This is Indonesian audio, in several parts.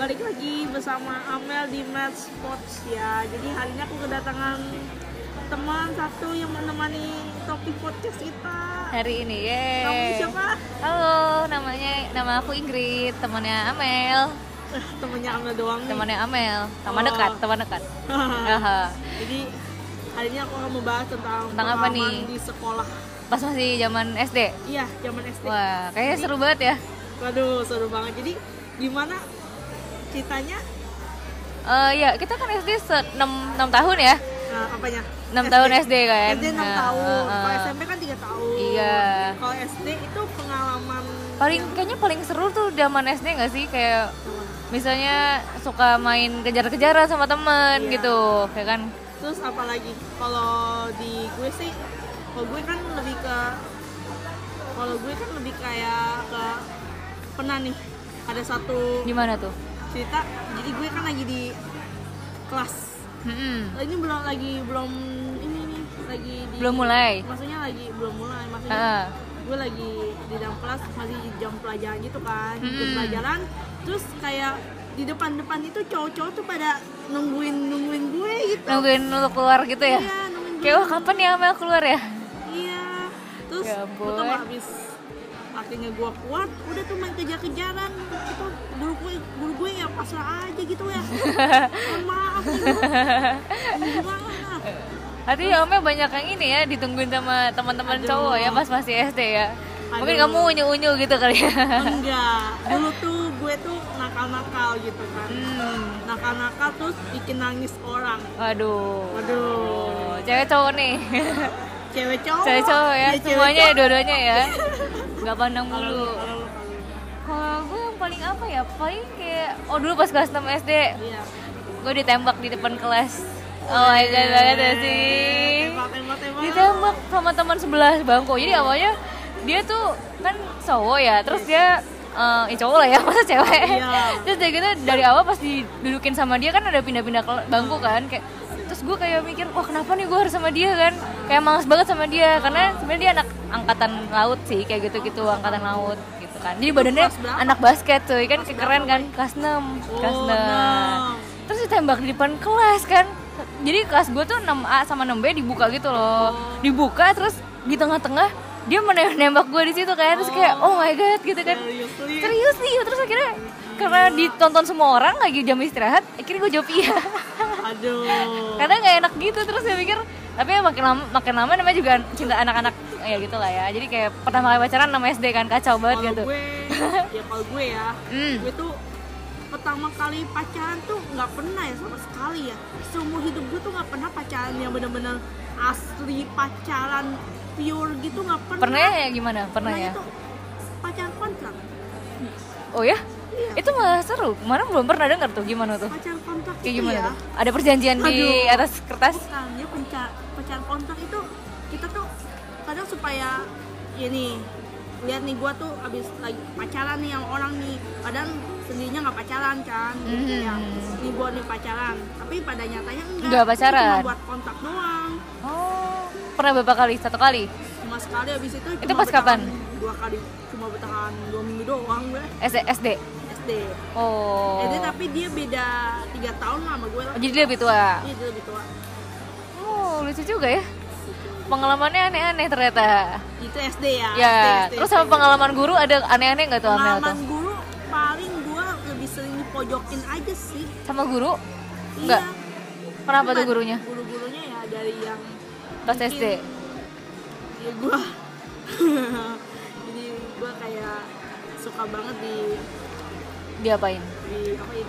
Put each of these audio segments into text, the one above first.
balik lagi bersama Amel di Match Sports ya. Jadi hari ini aku kedatangan teman satu yang menemani topik podcast kita. hari ini ye Kamu siapa? halo namanya nama aku Ingrid temannya Amel temennya Amel doang nih. temannya Amel teman Oh. dekat teman dekat. Jadi hari ini aku akan membahas tentang, Tentang apa nih? di sekolah. pas masih zaman SD Iya, zaman SD. wah kayaknya seru banget ya Waduh, seru banget. Jadi gimana ceritanya? Eh ya kita kan SD se 6, 6 tahun ya Nah, apanya? 6 tahun SD kan SD 6 Nah, tahun. eh, Kalau eh. SMP kan 3 tahun. Iya. Kalau SD itu pengalaman paling kayaknya paling seru tuh zaman SD gak sih kayak misalnya suka main kejar-kejaran sama temen Iya. gitu ya kan Terus apalagi kalau di gue sih, kalau gue kan lebih ke kalau gue kan lebih kayak ke pernah nih ada satu gimana tuh cerita. Jadi gue kan lagi di kelas. Mm-mm. Ini belum lagi belum ini nih lagi di belum mulai Maksudnya lagi belum mulai. Maksudnya Ah. gue lagi di dalam kelas masih jam pelajaran gitu kan jam Mm-mm. pelajaran terus kayak di depan-depan itu cowok-cowok tuh pada nungguin nungguin gue gitu nungguin lu keluar gitu ya iya kayak wah kapan ya Amel keluar ya iya terus Ya gue tuh habis akhirnya gue kuat udah tuh main kejar-kejaran itu guru gue guru gue ya pasrah aja gitu ya. Maaf gitu ya Amel banyak yang ini ya ditungguin sama teman-teman Aduh. cowok ya pas masih SD ya. Mungkin Aduh. kamu unyu-unyu gitu kali ya. Enggak. Dulu tuh gue tuh nakal-nakal gitu kan. Hmm. nakal-nakal terus bikin nangis orang. Waduh. Waduh. Cewek cowok nih. Cewek cowok. Cewek cowok ya Iya, cewek semuanya ya cowok. dua-duanya ya nggak pandang bulu kalau- gue yang paling apa ya? Paling kayak oh dulu pas kelas 6 SD iya. Gue ditembak di depan kelas. Oh my god banget ya sih. tembak tembak tembak. Ditembak sama teman sebelah bangku jadi awalnya dia tuh kan cowok ya terus dia eh ya cowok lah ya masa cewek? Iya. terus dia gitu dari awal pas didudukin sama dia kan ada pindah-pindah bangku kan kayak terus gue kayak mikir wah kenapa nih gue harus sama dia kan kayak males banget sama dia karena sebenarnya dia anak angkatan laut sih kayak gitu-gitu angkatan laut gitu kan. Jadi badannya anak basket cuy. Kan Kelas keren kan? Kelas 6 kelas Oh, 6 enam. terus ditembak di depan kelas kan. Jadi kelas gue tuh 6A sama 6B dibuka gitu loh. Dibuka terus di tengah-tengah dia menembak nembak gue di situ kan. Terus kayak oh. my god gitu kan. Serius nih terus akhirnya karena ditonton semua orang lagi jam istirahat akhirnya gue jawab iya. Aduh. Karena nggak enak gitu terus saya pikir tapi ya makin lama makin lama namanya juga cinta anak-anak ya gitu lah ya. Jadi kayak pertama kali pacaran nama SD kan kacau banget kalau gitu. gue ya kalau gue ya Hmm. gue tuh pertama kali pacaran tuh nggak pernah ya sama sekali ya. Seumur hidup gue tuh nggak pernah pacaran yang benar-benar asli pacaran pure gitu nggak pernah. Pernah ya gimana? Pernah ya? tuh pacaran kontrak. Oh ya Iya. itu malah seru. Kemarin belum pernah dengar tuh gimana tuh. Pacaran kontrak kayak gimana ya. tuh? Ada perjanjian di Aduh. atas kertas? Bukan dia penca pacaran kontrak itu kita tuh kadang supaya ini lihat nih gua tuh abis lagi pacaran nih yang orang nih. Padahal sendirinya nggak pacaran kan gitu Mhm. ya. Nih gua nih pacaran. Tapi pada nyatanya enggak. Nggak pacaran. cuma buat kontak doang. Oh. Pernah berapa kali? Satu kali? Cuma sekali abis itu Itu pas kapan? dua kali. Cuma bertahan dua minggu doang gue SD SD oh. SD tapi dia beda tiga tahun lah sama gue lah. Oh, jadi dia lebih tua? Iya, dia lebih tua. Oh lucu juga ya. Pengalamannya aneh-aneh ternyata. Itu SD ya ya SD, SD, terus sama pengalaman guru ada aneh-aneh nggak tuh Amel pengalaman tuh? Guru paling gua lebih sering dipojokin aja sih. Sama guru? Enggak. iya. kenapa Cuman tuh gurunya? guru-gurunya ya dari yang pas mungkin- SD ya gua. Jadi gua kayak suka banget di diapain di apa ya,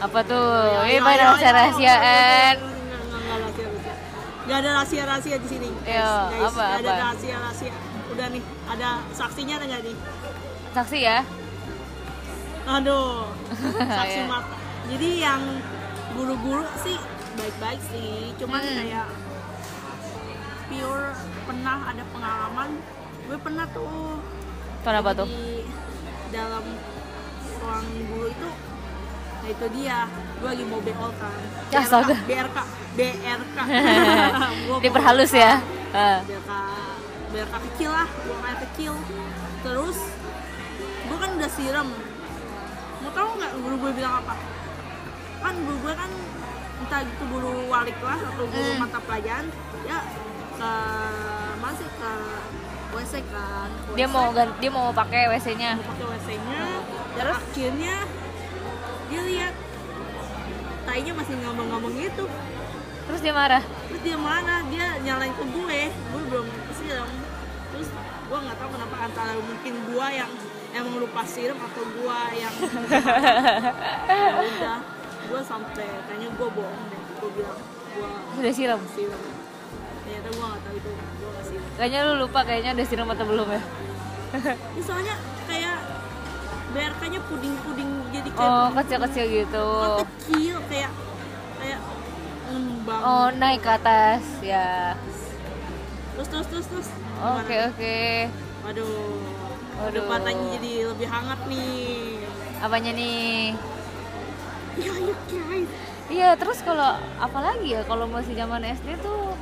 apa tuh ayo, pada enggak rahasia-rahasia. Enggak ada rahasia-rahasia di sini. Iya, apa, Nggak ada apa? rahasia-rahasia. Udah nih, ada saksinya ada nggak nih? saksi ya Aduh, saksi Iya. mata. Jadi yang guru-guru sih baik-baik sih, cuman Hmm. kayak pure pernah ada pengalaman. Gue pernah tuh kenapa tuh di dalam ruang guru itu nah itu dia. Gue lagi mau BO kan. Ya. BRK BRK Gua mau diperhalus ya Ah. BRK BRK kecil lah buang air kecil. Terus gue kan udah siram mau tahu nggak guru gue bilang apa? Kan guru gue kan entah itu guru wali kelas atau guru Hmm. mata pelajaran ya ke mana sih? Ke WC kan. Ke dia WC, mau dia mau pakai WC-nya mau pakai WC-nya dan akhirnya dia lihat tainya masih ngomong-ngomong gitu. Terus dia marah? Terus dia mana dia nyalain ke gue. Gue belum siram terus gue nggak tahu kenapa antara mungkin gue yang emang lupa siram atau gue yang ya udah gue sampai kayaknya gue bohong deh. Gue bilang gue udah siram? siram. Ternyata gue nggak tahu itu gue nggak siram. Kayaknya lu lupa kayaknya udah siram atau belum ya? Ini soalnya BRK-nya puding-puding jadi kayak oh kecil-kecil gitu. Kok kecil kayak kayak ngembang. Oh naik ke atas ya. Terus terus terus terus. Oke oke. Waduh, Waduh. udah matanya jadi lebih hangat nih. apanya nih? Iya, iya guys. iya terus kalau apalagi ya kalau masih zaman SD tuh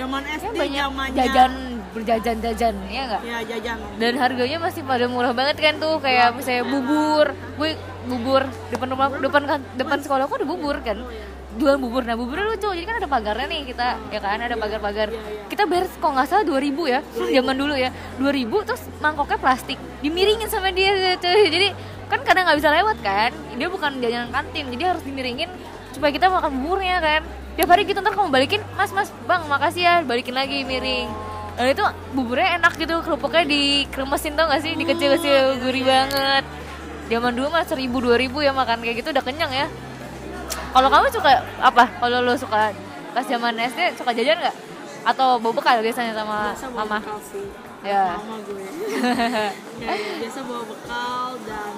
Zaman ya SD banyak zamannya. jajan berjajan jajan ya nggak? Ya jajan. dan harganya masih pada murah banget kan tuh kayak misalnya bubur. Gue bubur depan rumah depan kan depan sekolah kok ada bubur kan. Iya. jual bubur. Nah buburnya lucu jadi kan ada pagarnya nih kita ya kan ada pagar-pagar. Iya, iya. kita bayar kok nggak salah 2000 ya zaman dulu ya. 2000 terus mangkoknya plastik dimiringin sama dia cuy jadi kan kadang nggak bisa lewat kan. Dia bukan jajanan kantin jadi harus dimiringin supaya kita makan buburnya kan? Tiap hari gitu ntar kamu balikin mas mas bang makasih ya balikin lagi miring. Dan itu buburnya enak gitu kerupuknya dikremesin tau gak sih? Dikecil-kecil gurih banget. Zaman dulu mah seribu dua ribu ya makan kayak gitu udah kenyang ya. Kalau kamu suka apa? Kalau lo suka pas zaman SD suka jajan nggak? Atau bawa bekal biasanya sama Biasa bawa mama? bekal sih. Ya. Mama gue. ya, ya, biasa bawa bekal dan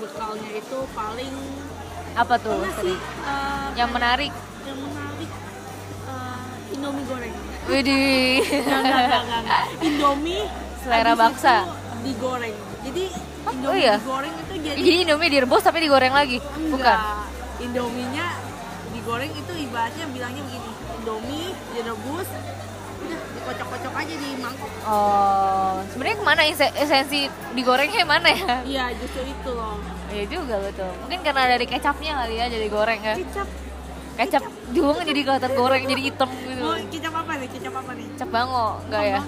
bekalnya itu paling apa tuh pernah sih eh, yang menarik yang menarik eh, Indomie goreng. Widih Enggak, enggak, enggak, enggak, enggak. Indomie Selera baksa. itu digoreng. Jadi Oh, Indomie iya? digoreng itu jadi jadi Indomie direbus tapi digoreng lagi bukan Enggak. Indominya digoreng itu ibaratnya bilangnya begini. Indomie direbus udah dikocok-kocok aja di mangkok. oh sebenarnya ke mana ese- esensi digorengnya mana ya Iya, justru itu loh. Iya juga betul mungkin karena dari kecapnya kali ya jadi goreng ya Kecap. kecap juga jadi kelihatan goreng jadi hitam gitu Mau kecap apa nih? Kecap apa nih? kecap bango enggak ya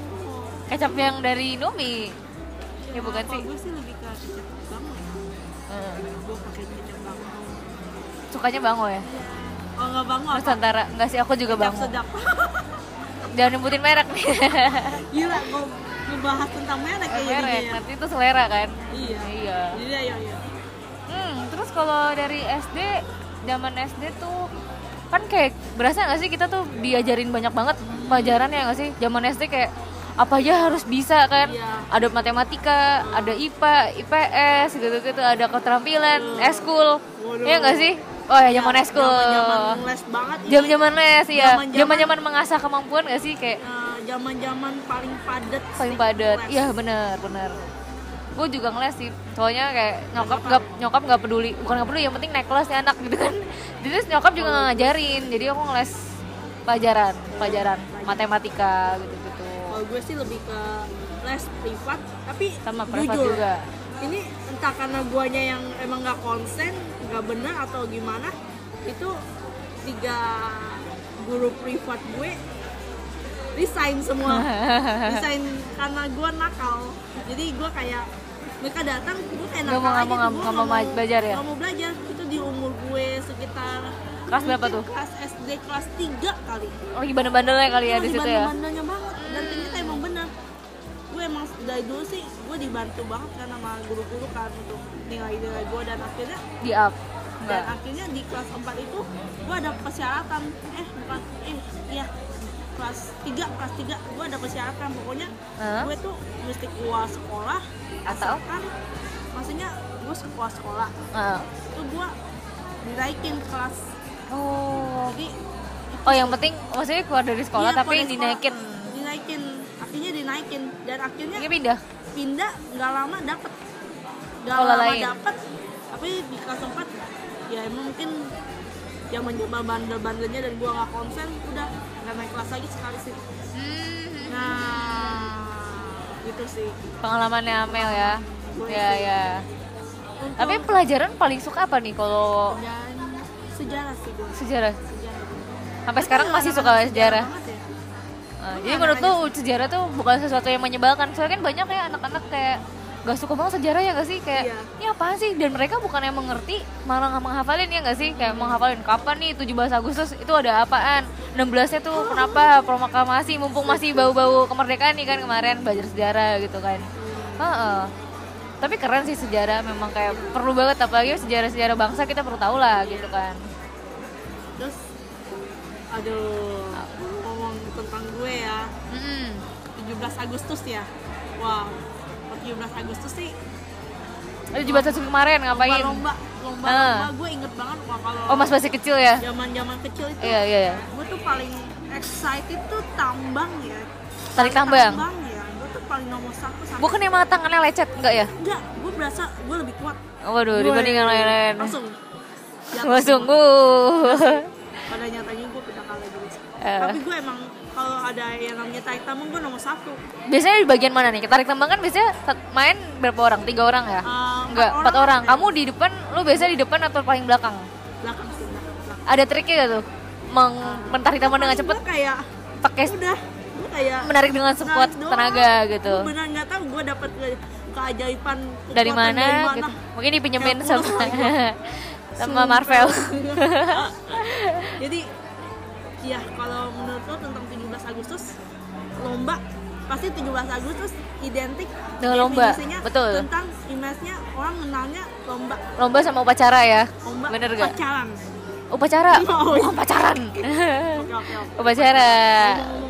kecap yang dari Indomie ya bukan sih gue sih lebih ke kecap bango ya. Hmm. Gue pakai kecap bango. sukanya bango ya Oh nggak bango apa? Nusantara enggak sih aku juga Kecap bango sedap. jangan nyebutin merek nih Gila, gue ngebahas tentang merek kayak merek jadinya ya. nanti itu selera kan Iya. iya Jadi ayo ayo. hmm, terus kalau dari SD zaman SD tuh kan kayak berasa nggak sih kita tuh diajarin banyak banget pelajaran ya nggak sih zaman SD kayak apa aja harus bisa kan Iya. ada matematika ada IPA IPS gitu-gitu ada keterampilan eskul Waduh. ya nggak sih oh ya zaman eskul Zaman les banget. ini. jam-jaman les ya Zaman-zaman- zaman-zaman mengasah kemampuan nggak sih? Kayak Eh, zaman-zaman paling padat paling padat. iya bener bener gue juga ngeles sih. Soalnya kayak nyokap nggak nyokap nggak peduli. Bukan nggak peduli yang penting naik kelas ya anak gitu kan. Jadi nyokap juga nggak ngajarin. Jadi aku ngeles pelajaran pelajaran matematika gitu gitu kalau gue sih lebih ke les privat tapi sama privat jujur juga. ini entah karena guanya yang emang nggak konsen nggak benar atau gimana itu tiga guru privat gue resign semua. Resign karena gue nakal. Jadi gue kayak mereka datang gue kayak nakal mau- aja nggak mau- mau belajar ya? nggak mau belajar. Itu di umur gue sekitar Kelas berapa tuh? kelas SD kelas 3 kali. Lagi bandel-bandelnya kali ya di situ ya? bandel-bandelnya banget. Dan ternyata dari dulu sih gue dibantu banget kan sama guru-guru kan untuk nilai-nilai gue dan akhirnya di up? Dan enggak. akhirnya di kelas 4 itu gue ada persyaratan. Eh bukan eh iya kelas 3 kelas 3 gue ada persyaratan. Pokoknya Hah? gue tuh mesti keluar sekolah Atau? asalkan maksudnya gue sekolah sekolah. Ah. itu gue dinaikin kelas. Oh. Jadi oh yang penting maksudnya keluar dari sekolah Iya, tapi dinaikin dinaikin dan akhirnya ini pindah? pindah nggak lama dapet. Nggak lama lain. dapet tapi di kelas 4 ya emang mungkin zaman zaman bandel bandelnya dan gua nggak konsen udah nggak naik kelas lagi sekali sih. Nah gitu sih. Pengalamannya Amel ya? Ya ya. Untuk- tapi pelajaran paling suka apa nih kalau sejarah sih gue sejarah? Sejarah. Sampai sekarang masih suka sejarah? ya. Uh, jadi menurut lu sejarah tuh bukan sesuatu yang menyebalkan. Soalnya kan banyak ya anak-anak kayak gak suka banget sejarah ya gak sih? Kayak Iya. ini apaan sih? Dan mereka bukan yang mengerti malah nggak menghafalin ya gak sih? Kayak menghafalin kapan nih? 17 Agustus itu ada apaan? 16 nya tuh kenapa? Proklamasi mumpung masih bau-bau kemerdekaan nih kan kemarin belajar sejarah gitu kan. Heeh. tapi keren sih sejarah memang kayak perlu banget apalagi sejarah-sejarah bangsa kita perlu tahu lah gitu kan. Terus aduh tentang gue ya Mm-mm. 17 Agustus ya wow 17 Agustus sih Itu juga Agustus kemarin ngapain lomba lomba Ah. lomba gue inget banget kok kalau oh mas masih kecil ya zaman zaman kecil itu iya iya iya. gue tuh paling excited tuh tambang ya Tarik tambang. ya gue tuh paling nomor satu sampai Bukan yang malah tangannya lecet, enggak ya? enggak gue berasa gue lebih kuat Waduh, Gue dibanding yang lain-lain. langsung Wah, sungguh. pada nyatanya gue udah kalah gitu Eh. tapi gue emang kalau ada yang namanya tarik tambang gue nomor satu Biasanya di bagian mana nih? Tarik tambang kan biasanya main berapa orang? Tiga orang ya? Eh, Enggak, empat orang. ada. Kamu di depan, lu biasanya di depan atau paling belakang? belakang sih belakang, belakang. Ada triknya gak tuh? Meng menarik tambang dengan cepet, kayak pakai udah gue kayak menarik dengan sekuat narik doang. tenaga gitu. gue benar nggak tahu gue dapet ke- keajaiban Dari mana? dari Gitu. Mungkin dipinjemin sama sama. Marvel. jadi ya kalau menurut lo tentang 17 Agustus lomba pasti 17 Agustus identik Dengan lomba, betul. tentang image-nya orang kenalnya lomba Lomba sama upacara ya? lomba Bener gak? pacaran Upacara? Oh, Bukan pacaran. oke oke upacara,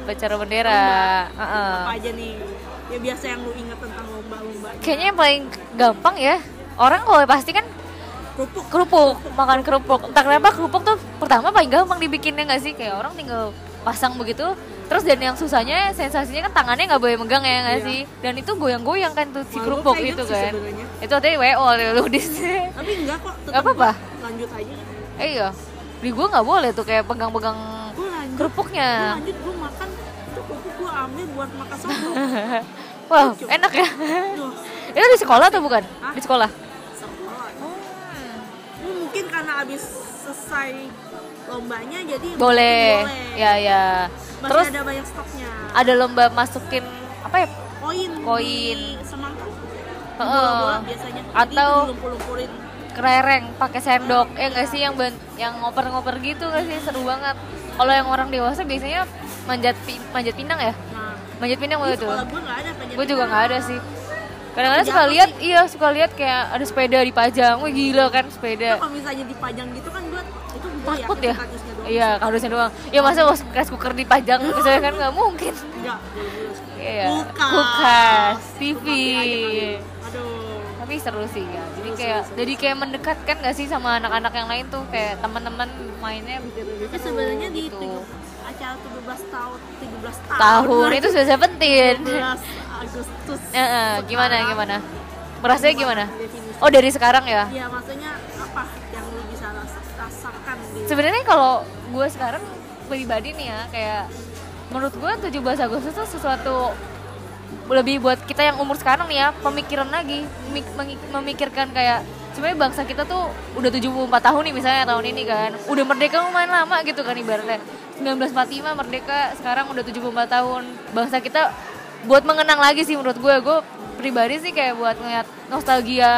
upacara bendera. Heeh. apa aja nih ya biasa yang lu ingat tentang lomba-lomba Kayaknya yang paling gampang ya. Orang kalau pasti kan kerupuk kerupuk, makan kerupuk. Entah kenapa kerupuk tuh pertama paling gampang dibikinnya nggak sih? Kayak orang tinggal pasang begitu. Terus dan yang susahnya sensasinya kan tangannya nggak boleh megang ya nggak Iya. sih? Dan itu goyang-goyang kan tuh si Wah, kerupuk gua itu gitu kan. sebenarnya. Itu tadi WO ludis. tapi enggak kok tetap Nggak apa-apa? gua lanjut aja eh iya. Di gua nggak boleh tuh kayak pegang-pegang kerupuknya. Gua lanjut gue makan itu kerupuk gue ambil buat makan soto Wah, enak ya. Itu di sekolah atau bukan? Hah? Di sekolah. Mungkin karena abis selesai lombanya jadi Boleh. boleh. Ya ya. Masih Terus ada banyak stoknya. ada lomba masukin apa ya? koin. Koin. Semangka. Heeh. Bola-bola biasanya. Atau- lumpur-lumpurin. Kerereng pakai sendok. Ya nggak sih yang ban- yang ngoper-ngoper gitu nggak sih seru banget. Kalau yang orang dewasa biasanya manjat pi- manjat pinang ya? Nah, Manjat pinang waktu itu. gue juga nggak ada sih. Kadang-kadang suka lihat, iya suka lihat kayak ada sepeda dipajang. Wih gila kan sepeda. Kalau misalnya dipajang gitu kan gue itu Takut yakin ya? doang. Iya, kardusnya doang. Ya masa was rice cooker dipajang misalnya kan nggak mungkin. Enggak. Iya. Kulkas. Kulkas, TV. Kali. Aduh. Tapi seru sih ya. Jadi Seru, kayak seru, seru. jadi kayak mendekatkan gak sih sama anak-anak yang lain tuh kayak teman-teman mainnya Tapi sebenarnya di gitu. tujuh- acara 17 tahun 17 tahun, tahun itu sudah seventeen. 17 Agustus. Heeh, gimana Sekarang, gimana? Merasanya gimana? definisi. Oh dari sekarang ya? Iya, maksudnya apa yang lu bisa ras- rasakan di Sebenarnya kalau gue sekarang pribadi nih ya kayak menurut gue 17 Agustus tuh sesuatu lebih buat kita yang umur sekarang nih ya pemikiran lagi memikirkan kayak sebenarnya bangsa kita tuh udah 74 tahun nih misalnya tahun ini kan udah merdeka lumayan lama gitu kan ibaratnya 1945 merdeka sekarang udah 74 tahun bangsa kita buat mengenang lagi sih menurut gue. Gue pribadi sih kayak buat ngeliat nostalgia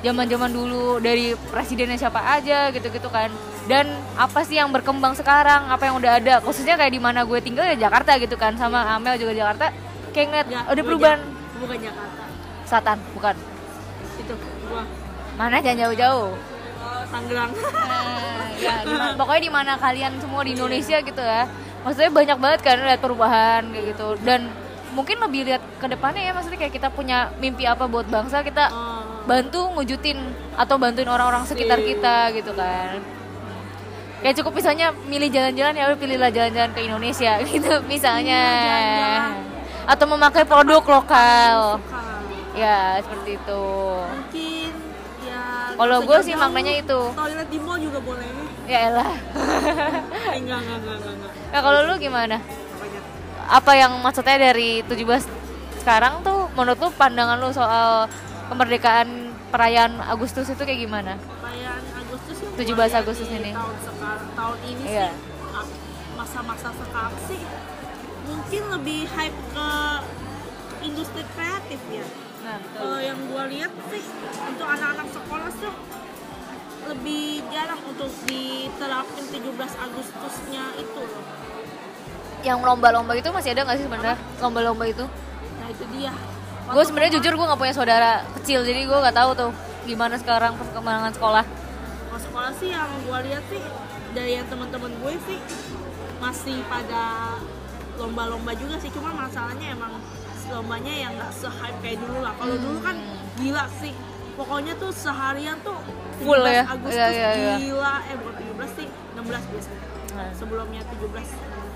zaman-zaman dulu dari presidennya siapa aja gitu-gitu kan. Dan apa sih yang berkembang sekarang? Apa yang udah ada? Khususnya kayak di mana gue tinggal ya Jakarta gitu kan. Sama Amel juga Jakarta. Kayak ngeliat Nggak, ada gua perubahan. Jak- bukan Jakarta. selatan bukan. Itu gua. Mana? Jangan jauh-jauh. Tangerang. Eh, ya di mana, pokoknya di mana kalian semua di Indonesia gitu ya. Maksudnya banyak banget kan lihat perubahan kayak gitu. Dan mungkin lebih lihat ke depannya ya maksudnya kayak kita punya mimpi apa buat bangsa kita Oh, bantu ngewujudin atau bantuin orang-orang sekitar kita gitu kan. Kayak cukup misalnya milih jalan-jalan ya udah pilihlah jalan-jalan ke Indonesia gitu misalnya. Iya, atau memakai produk lokal. Ya seperti itu. Mungkin ya Kalau usah sih maknanya itu. Toilet di mall juga boleh. ya elah. Enggak, enggak, enggak, enggak, nah kalau lu gimana? Apa yang maksudnya dari 17 sekarang tuh menurut lu pandangan lu soal kemerdekaan perayaan Agustus itu kayak gimana perayaan Agustus yang 17 gua lihat Agustus ini. tahun sekarang tahun ini Iya. sih masa-masa sekarang sih mungkin lebih hype ke industri kreatif ya nah kalau yang gua lihat sih untuk anak-anak sekolah tuh lebih jarang untuk diterapin 17 Agustusnya itu loh yang lomba-lomba itu masih ada nggak sih sebenarnya? Lomba-lomba itu? Nah itu dia. Gue sebenarnya jujur gue nggak punya saudara kecil jadi gue nggak tahu tuh gimana sekarang perkembangan sekolah. Kalau sekolah sih yang gue lihat sih dari yang teman-teman gue sih masih pada lomba-lomba juga sih. Cuma masalahnya emang lombanya yang nggak se-hype kayak dulu lah. Kalau dulu kan gila sih. Pokoknya tuh seharian tuh Full 17 ya? Agustus Iya, iya, iya. gila. Eh bukan 17 sih 16 biasanya Nah, sebelumnya 17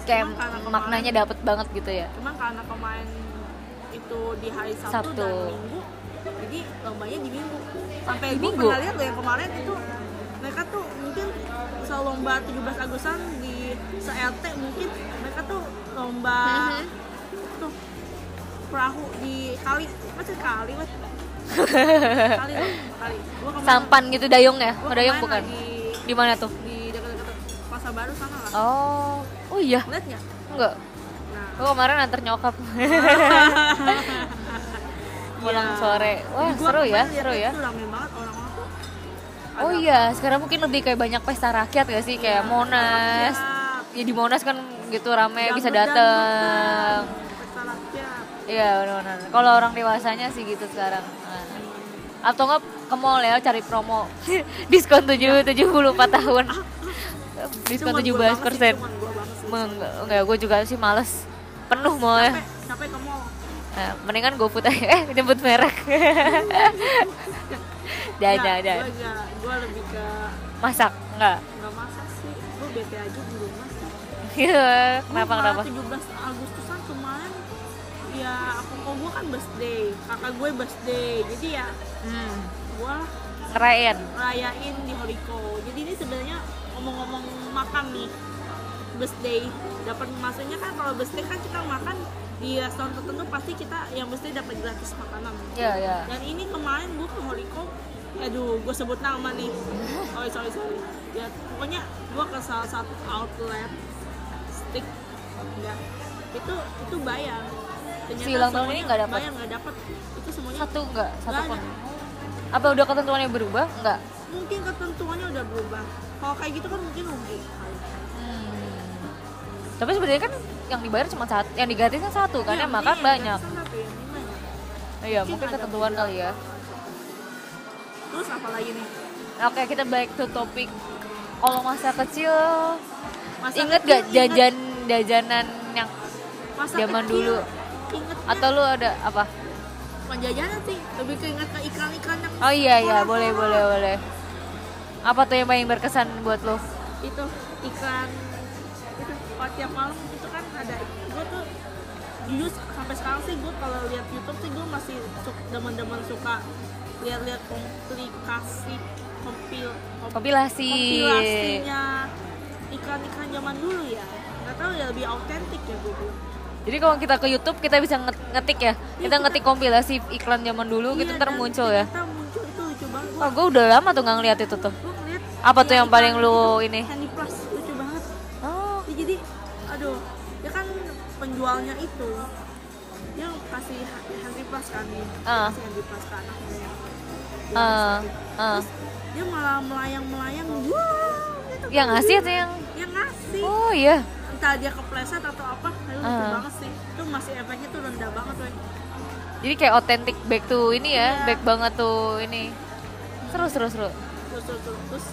kayak kemarin- maknanya dapet banget gitu ya cuman karena kemarin itu di hari Sabtu, Sabtu. dan Minggu jadi lombanya di Minggu sampai Di Minggu? pernah lihat loh yang kemarin itu mereka tuh mungkin se lomba 17 Agustusan di se LT mungkin mereka tuh lomba Mhm. tuh perahu di kali macam kali Wes. kali loh kali gua kemarin, sampan gitu dayung ya oh, dayung bukan di mana tuh di pasar baru sana lah oh oh iya. Lihat nggak? Enggak nah. Gue kemarin antar nyokap. Pulang Iya. sore. Wah Di gua seru ya seru ya. rame banget orang-orang tuh. Oh iya sekarang mungkin lebih kayak banyak pesta rakyat gak sih? Kayak Monas. Rakyat, ya di Monas kan gitu rame bisa dateng. pesta rakyat. Iya benar-benar. Kalau orang dewasanya sih gitu sekarang. Nah. Atau nggak ke mall ya cari promo. Diskon tujuh tujuh puluh empat tahun. Diskon Cuman tujuh belas persen. cuman. Enggak, enggak gue juga sih males penuh mau ya. capek ke mall Nah, mendingan gue put aja. Eh nyebut merek. Dah, dah, dah. gue lebih ke Masak enggak? nggak masak sih gue bete aja di rumah sih Iya, kenapa kenapa? 17 Agustusan kemarin ya aku kok gue kan birthday kakak gue birthday jadi ya Hmm, gue ngerayain. rayain di Horiko jadi ini sebenarnya ngomong-ngomong makan nih birthday dapat maksudnya kan kalau birthday kan kita makan di restoran tertentu pasti kita yang birthday dapat gratis makanan Iya, iya. dan ini kemarin gue ke Horiko aduh gue sebut nama nih oh sorry sorry ya pokoknya gue ke salah satu outlet stick ya itu itu bayar Ternyata Si ulang tahun ini nggak dapet? bayar nggak dapat itu semuanya Satu enggak? Satu Nggak pun. Apa udah ketentuannya berubah? Enggak. Mungkin ketentuannya udah berubah kalau kayak gitu kan mungkin rugi Hmm. Tapi sebenarnya kan yang dibayar cuma satu, yang digratis kan satu kan, Iya, yang makan banyak. Iya, Mungkin mungkin ketentuan kali ya. terus apa lagi nih Oke, kita back to topik. Kalau masa kecil, Masa inget kecil, gak jajan jajanan yang masa zaman kecil, dulu? ingetnya atau lu ada apa? bukan jajanan sih lebih ke ingat ke iklan-iklan yang Oh iya iya, boleh boleh boleh. Apa tuh yang paling berkesan buat lo? itu iklan itu kalau tiap malam itu kan ada gue tuh jujur sampai sekarang sih gue kalau lihat YouTube sih gue masih demen-demen suka lihat-lihat komplikasi kompil kom- Kompilasi. kompilasinya iklan-iklan zaman dulu ya nggak tahu ya lebih autentik ya gue Jadi kalau kita ke YouTube kita bisa nget- ngetik ya. Kita kita- ngetik kompilasi iklan zaman dulu gitu Iya, ntar dan muncul ya. muncul itu lucu banget Oh, gue udah lama tuh nggak ngeliat itu tuh. Apa tuh yang paling lu itu, ini? Handy Plus lucu banget Oh, Ya, jadi aduh dia kan penjualnya itu dia kasih Handy Plus kan nih Ah. kasih Handy Plus ke anaknya Ah, sakit. ah. terus dia malah melayang melayang wow gitu. yang ngasih atau yang? yang ngasih Oh iya. entah dia kepleset atau apa itu lucu Ah. banget sih itu masih efeknya tuh rendah banget woy. Jadi kayak otentik back to ini ya, Iya. back banget tuh ini. Seru seru seru. Terus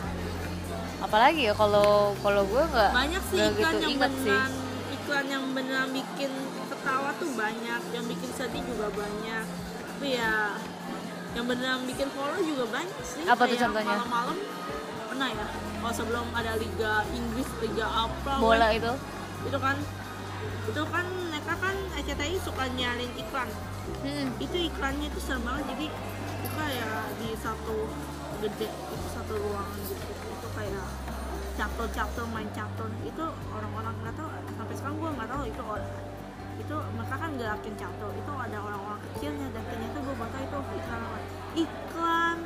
Apalagi ya kalau kalau gue nggak banyak sih nggak iklan gitu yang inget sih. beneran iklan yang beneran bikin ketawa tuh banyak yang bikin sedih juga banyak tapi ya yang beneran bikin follow juga banyak sih Apa tuh contohnya? malam-malam pernah ya kalau sebelum ada liga Inggris liga apa Bola itu. itu kan itu kan mereka kan RCTI suka nyalin iklan Hmm. itu iklannya itu serem banget jadi itu kayak di satu gede itu satu ruangan gitu. Itu kayak catur-catur main catur. Itu orang-orang nggak tahu sampai sekarang gue nggak tahu itu orang. Itu mereka kan gerakin catur. Itu ada orang-orang kecilnya dan ternyata gue baca itu iklan apa? Iklan.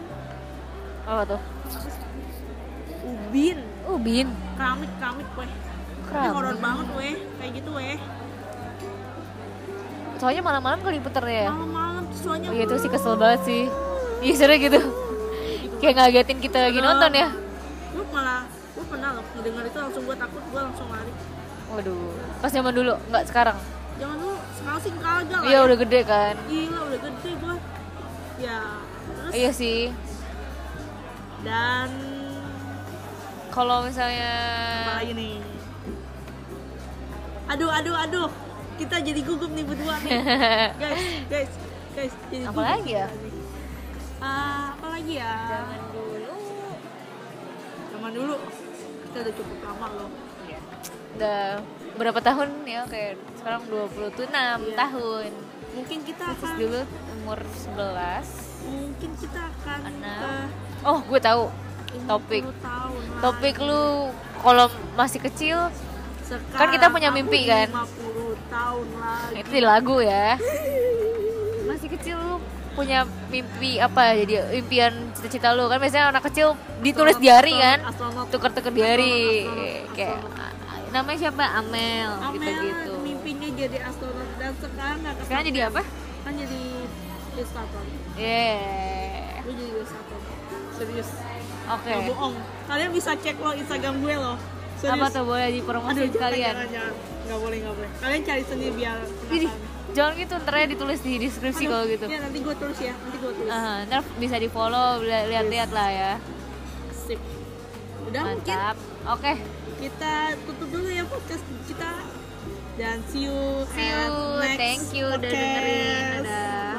Apa tuh? Ubin. Ubin. Keramik keramik weh. Tapi Keramik. horor banget weh. Kayak gitu weh. Soalnya malam-malam kali puter ya? Malam-malam tuh soalnya oh, iya itu sih kesel banget sih. Iya seru gitu kayak ngagetin kita lagi nonton ya? Gue malah gue pernah loh ngedenger itu langsung gue takut gue langsung lari. Waduh pas zaman dulu nggak sekarang? Jangan dulu sekarang sih kagak iya ya. udah gede kan? Gila udah gede gue ya terus? Iya sih. Dan kalau misalnya apa lagi nih? Aduh aduh aduh. Kita jadi gugup nih berdua nih. Guys guys guys jadi Apa gugup lagi ya? apa lagi ya. Zaman dulu. Zaman dulu. Kita udah cukup lama loh. Udah berapa tahun ya kayak sekarang 26 Iya. tahun. Mungkin kita terus akan dulu umur 11 mungkin kita akan Enam. ke oh gue tahu. 50 topik. topik lagi. lu kalau masih kecil Sekarang kan kita punya mimpi, kan? 50 tahun lagi. Itu di lagu ya. Masih kecil lu punya mimpi apa jadi impian cita-cita lu. Kan biasanya anak kecil ditulis di diary kan? Tuker-tuker Astronot, astronot, kayak astronot. namanya siapa? Amel, Amel gitu-gitu. mimpinya jadi astronot dan sekarang sekarang jadi apa? Kan jadi ilustrator. Yeah. Gue jadi ilustrator. Serius. Oke. Nggak bohong. Kalian bisa cek lo instagram gue loh. Serius. apa tuh boleh jangan kalian jangan boleh nggak boleh. Kalian cari sendiri biar penasaran. Jangan gitu ntar ya ditulis di deskripsi kalau gitu. Ya nanti gue tulis ya nanti gue tulis. Ah, ntar bisa di follow lihat-lihat lah ya. Sip. Udah mungkin mantap oke. kita tutup dulu ya podcast kita. Dan see you See you. next Thank you udah podcast. dengerin.